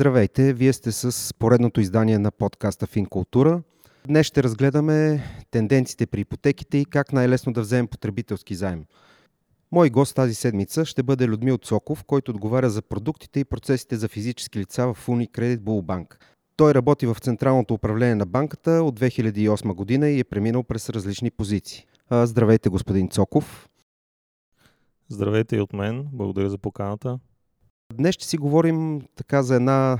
Здравейте, вие сте с поредното издание на подкаста Финкултура. Днес ще разгледаме тенденциите при ипотеките и как най-лесно да вземем потребителски заем. Мой гост тази седмица ще бъде Людмил Цоков, който отговаря за продуктите и процесите за физически лица в Unicredit Bullbank. Той работи в Централното управление на банката от 2008 година и е преминал през различни позиции. Здравейте, господин Цоков. Здравейте и от мен. Благодаря за поканата. Днес ще си говорим така за една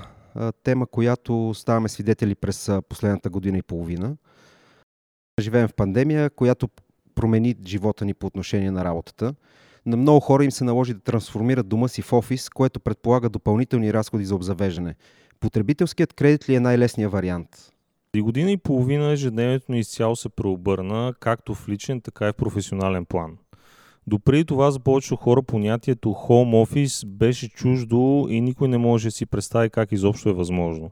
тема, която ставаме свидетели през последната година и половина. Живеем в пандемия, която промени живота ни по отношение на работата. На много хора им се наложи да трансформират дома си в офис, което предполага допълнителни разходи за обзавеждане. Потребителският кредит ли е най-лесният вариант? И година и половина ежедневието ни изцяло се преобърна, както в личен, така и в професионален план – Допреди това за повечето хора понятието home office беше чуждо и никой не може да си представи как изобщо е възможно.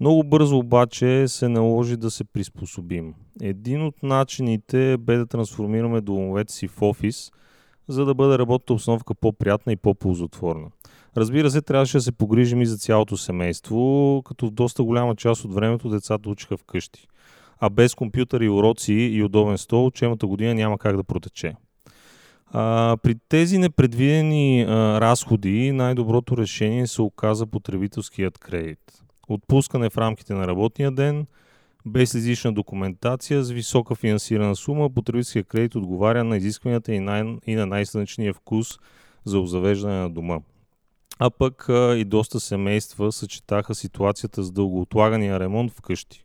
Много бързо обаче се наложи да се приспособим. Един от начините бе да трансформираме домовете си в офис, за да бъде работната обстановка по-приятна и по-ползотворна. Разбира се, трябваше да се погрижим и за цялото семейство, като в доста голяма част от времето децата учиха вкъщи. А без компютър и уроци и удобен стол, учебната година няма как да протече. А, при тези непредвидени а, разходи най-доброто решение се оказа потребителският кредит. Отпускане в рамките на работния ден, без излишна документация, с висока финансирана сума, потребителският кредит отговаря на изискванията и, най- и на най-слънчения вкус за озавеждане на дома. А пък а, и доста семейства съчетаха ситуацията с дългоотлагания ремонт вкъщи.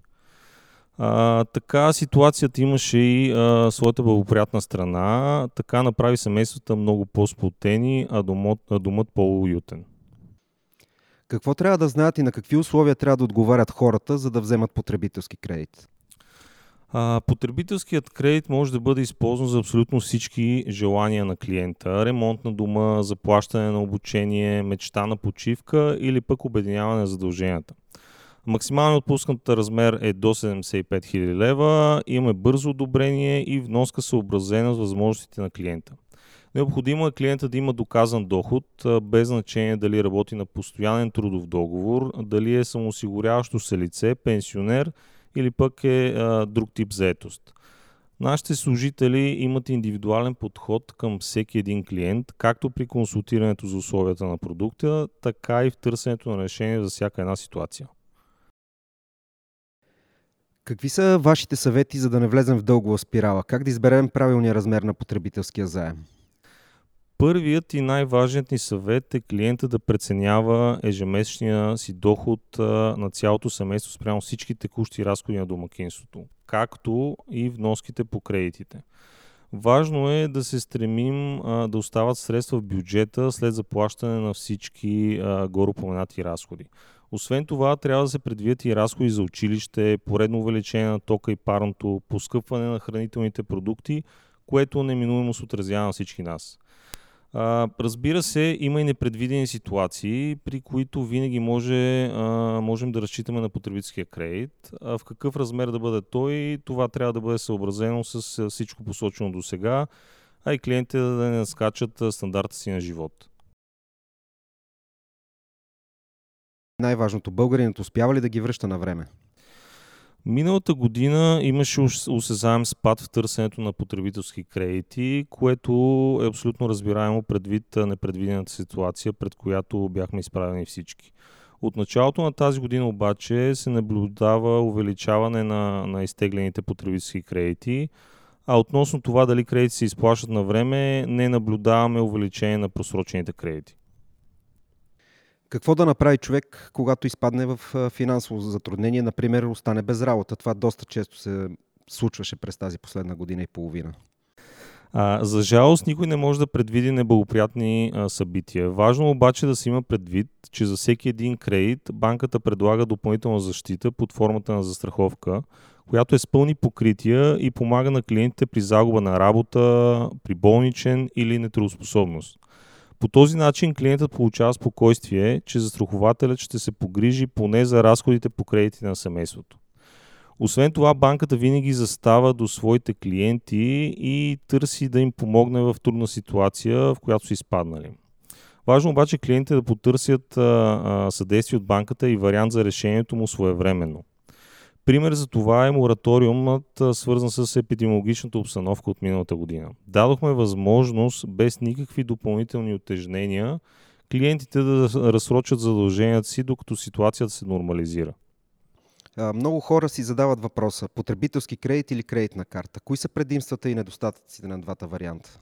А, така ситуацията имаше и а, своята благоприятна страна. Така направи семействата много по-сплотени, а домът, а домът по-уютен. Какво трябва да знаят и на какви условия трябва да отговарят хората, за да вземат потребителски кредит? А, потребителският кредит може да бъде използван за абсолютно всички желания на клиента. Ремонт на дома, заплащане на обучение, мечта на почивка или пък обединяване на задълженията. Максимално отпусканата размер е до 75 000 лева. Имаме бързо одобрение и вноска съобразена с възможностите на клиента. Необходимо е клиента да има доказан доход, без значение дали работи на постоянен трудов договор, дали е самоосигуряващо се лице, пенсионер или пък е а, друг тип заетост. Нашите служители имат индивидуален подход към всеки един клиент, както при консултирането за условията на продукта, така и в търсенето на решение за всяка една ситуация. Какви са вашите съвети, за да не влезем в дългова спирала? Как да изберем правилния размер на потребителския заем? Първият и най-важният ни съвет е клиента да преценява ежемесечния си доход на цялото семейство спрямо всички текущи разходи на домакинството, както и вноските по кредитите. Важно е да се стремим а, да остават средства в бюджета след заплащане на всички горопоменати разходи. Освен това, трябва да се предвидят и разходи за училище, поредно увеличение на тока и парното, поскъпване на хранителните продукти, което неминуемо се отразява на всички нас. А, разбира се, има и непредвидени ситуации, при които винаги може, а, можем да разчитаме на потребителския кредит. А в какъв размер да бъде той, това трябва да бъде съобразено с всичко посочено до сега, а и клиентите да не скачат стандарта си на живот. Най-важното, българинът успява ли да ги връща на време? Миналата година имаше осезаем спад в търсенето на потребителски кредити, което е абсолютно разбираемо предвид непредвидената ситуация, пред която бяхме изправени всички. От началото на тази година обаче се наблюдава увеличаване на, на изтеглените потребителски кредити, а относно това дали кредити се изплащат на време, не наблюдаваме увеличение на просрочените кредити. Какво да направи човек, когато изпадне в финансово затруднение, например, остане без работа? Това доста често се случваше през тази последна година и половина. А, за жалост, никой не може да предвиди неблагоприятни а, събития. Важно обаче да се има предвид, че за всеки един кредит банката предлага допълнителна защита под формата на застраховка, която е с пълни покрития и помага на клиентите при загуба на работа, при болничен или нетрудоспособност. По този начин клиентът получава спокойствие, че застрахователят ще се погрижи поне за разходите по кредити на семейството. Освен това, банката винаги застава до своите клиенти и търси да им помогне в трудна ситуация, в която са изпаднали. Важно обаче клиентите да потърсят съдействие от банката и вариант за решението му своевременно. Пример за това е мораториумът, свързан с епидемиологичната обстановка от миналата година. Дадохме възможност без никакви допълнителни отежнения клиентите да разсрочат задълженията си, докато ситуацията се нормализира. Много хора си задават въпроса потребителски кредит или кредитна карта. Кои са предимствата и недостатъците на двата варианта?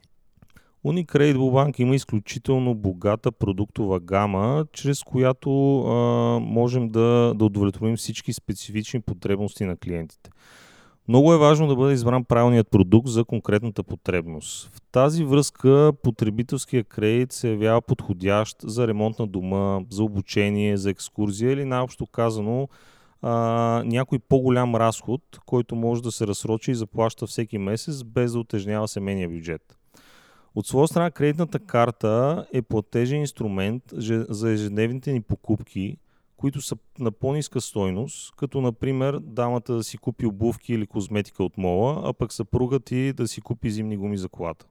Unicredit Bank има изключително богата продуктова гама, чрез която а, можем да, да удовлетворим всички специфични потребности на клиентите. Много е важно да бъде избран правилният продукт за конкретната потребност. В тази връзка потребителския кредит се явява подходящ за ремонт на дома, за обучение, за екскурзия или най-общо казано а, някой по-голям разход, който може да се разсрочи и заплаща всеки месец без да отежнява семейния бюджет. От своя страна, кредитната карта е платежен инструмент за ежедневните ни покупки, които са на по-ниска стойност, като например дамата да си купи обувки или козметика от мола, а пък съпругът и да си купи зимни гуми за колата.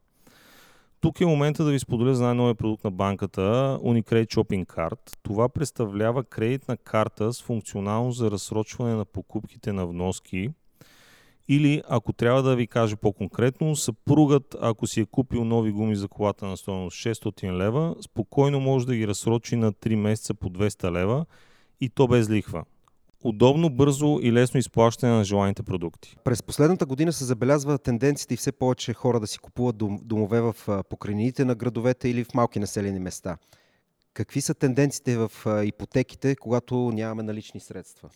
Тук е момента да ви споделя за най-новия продукт на банката Unicredit Shopping Card. Това представлява кредитна карта с функционалност за разсрочване на покупките на вноски – или, ако трябва да ви кажа по-конкретно, съпругът, ако си е купил нови гуми за колата на стоеност 600 лева, спокойно може да ги разсрочи на 3 месеца по 200 лева и то без лихва. Удобно, бързо и лесно изплащане на желаните продукти. През последната година се забелязва тенденцията и все повече хора да си купуват домове в покрайнините на градовете или в малки населени места. Какви са тенденциите в ипотеките, когато нямаме налични средства?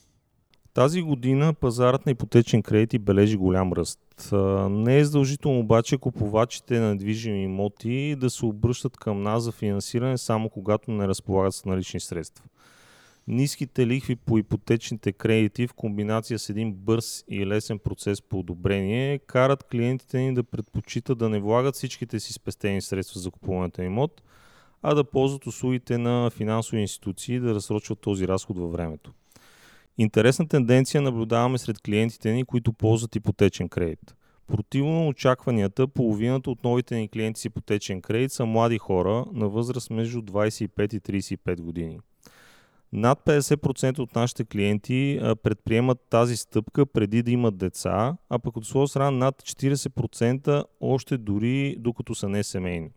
Тази година пазарът на ипотечен кредит бележи голям ръст. Не е задължително обаче купувачите на недвижими имоти да се обръщат към нас за финансиране само когато не разполагат с налични средства. Ниските лихви по ипотечните кредити в комбинация с един бърз и лесен процес по одобрение карат клиентите ни да предпочитат да не влагат всичките си спестени средства за купуването на имот, а да ползват услугите на финансови институции да разсрочват този разход във времето. Интересна тенденция наблюдаваме сред клиентите ни, които ползват ипотечен кредит. Противно очакванията, половината от новите ни клиенти с ипотечен кредит са млади хора на възраст между 25 и 35 години. Над 50% от нашите клиенти предприемат тази стъпка преди да имат деца, а пък от своя страна над 40% още дори докато са не семейни.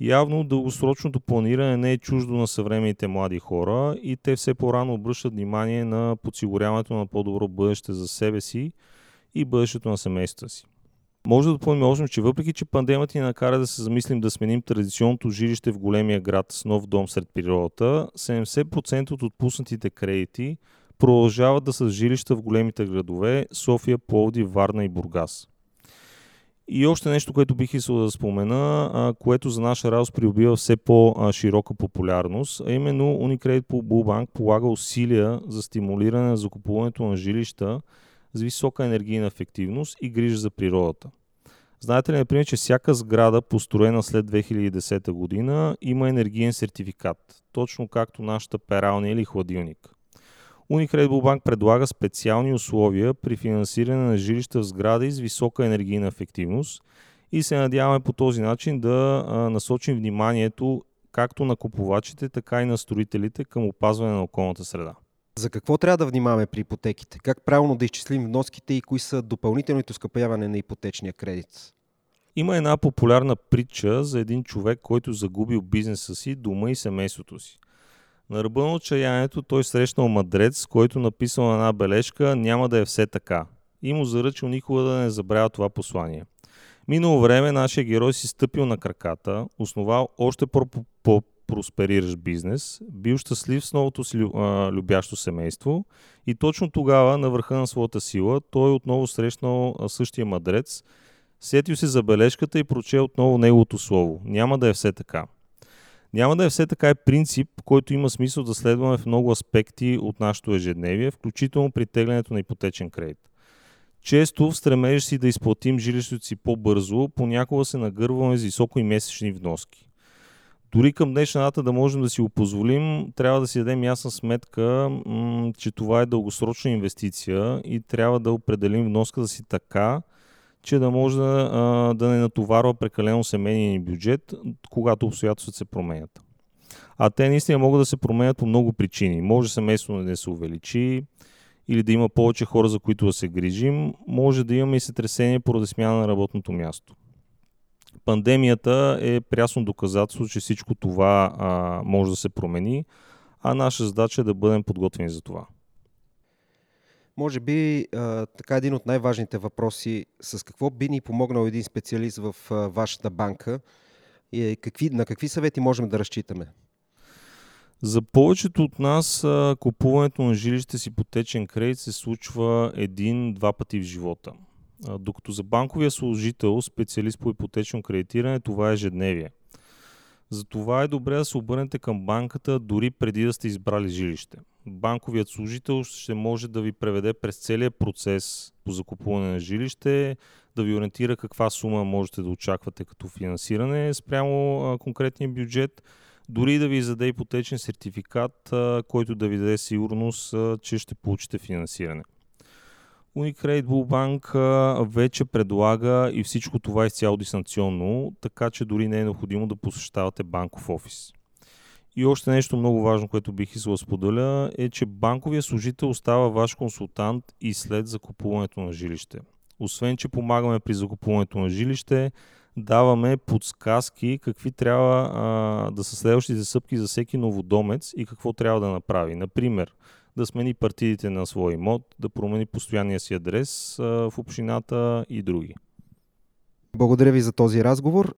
Явно дългосрочното планиране не е чуждо на съвременните млади хора и те все по-рано обръщат внимание на подсигуряването на по-добро бъдеще за себе си и бъдещето на семействата си. Може да допълним още, че въпреки, че пандемията ни накара да се замислим да сменим традиционното жилище в големия град с нов дом сред природата, 70% от отпуснатите кредити продължават да са жилища в големите градове София, Пловди, Варна и Бургас. И още нещо, което бих искал да спомена, а, което за наша радост придобива все по-широка популярност, а именно Unicredit по Bullbank полага усилия за стимулиране на закупуването на жилища с висока енергийна ефективност и грижа за природата. Знаете ли, например, че всяка сграда, построена след 2010 година, има енергиен сертификат, точно както нашата пералня или хладилник. Unicredit Bank предлага специални условия при финансиране на жилища в сгради с висока енергийна ефективност и се надяваме по този начин да насочим вниманието както на купувачите, така и на строителите към опазване на околната среда. За какво трябва да внимаваме при ипотеките? Как правилно да изчислим вноските и кои са допълнителните скъпяване на ипотечния кредит? Има една популярна притча за един човек, който загубил бизнеса си, дома и семейството си. На ръба на отчаянието той срещнал мадрец, който написал на една бележка «Няма да е все така» и му заръчил никога да не забравя това послание. Минало време нашия герой си стъпил на краката, основал още по-проспериращ бизнес, бил щастлив с новото си любящо семейство и точно тогава, на върха на своята сила, той отново срещнал същия мадрец, сетил се за бележката и прочел отново неговото слово. Няма да е все така. Няма да е все така е принцип, който има смисъл да следваме в много аспекти от нашето ежедневие, включително при теглянето на ипотечен кредит. Често в стремеж си да изплатим жилището си по-бързо, понякога се нагърваме с високо и месечни вноски. Дори към днешна дата да можем да си го позволим, трябва да си дадем ясна сметка, че това е дългосрочна инвестиция и трябва да определим вноската си така, че да може да, да не натоварва прекалено семейния ни бюджет, когато обстоятелствата се променят. А те наистина могат да се променят по много причини. Може семейство да се увеличи, или да има повече хора, за които да се грижим, може да имаме и сътресение поради смяна на работното място. Пандемията е прясно доказателство, че всичко това а, може да се промени, а наша задача е да бъдем подготвени за това. Може би а, така един от най-важните въпроси с какво би ни помогнал един специалист в а, вашата банка и какви, на какви съвети можем да разчитаме? За повечето от нас купуването на жилище с ипотечен кредит се случва един-два пъти в живота. Докато за банковия служител, специалист по ипотечно кредитиране, това е ежедневие. Затова е добре да се обърнете към банката дори преди да сте избрали жилище. Банковият служител ще може да ви преведе през целият процес по закупуване на жилище, да ви ориентира каква сума можете да очаквате като финансиране спрямо конкретния бюджет – дори да ви издаде ипотечен сертификат, който да ви даде сигурност, че ще получите финансиране. Unicredit Bank вече предлага и всичко това изцяло дистанционно, така че дори не е необходимо да посещавате банков офис. И още нещо много важно, което бих искал да споделя, е, че банковия служител остава ваш консултант и след закупуването на жилище. Освен, че помагаме при закупуването на жилище, даваме подсказки какви трябва а, да са следващите стъпки за всеки новодомец и какво трябва да направи. Например, да смени партидите на своя имот, да промени постоянния си адрес в общината и други. Благодаря ви за този разговор.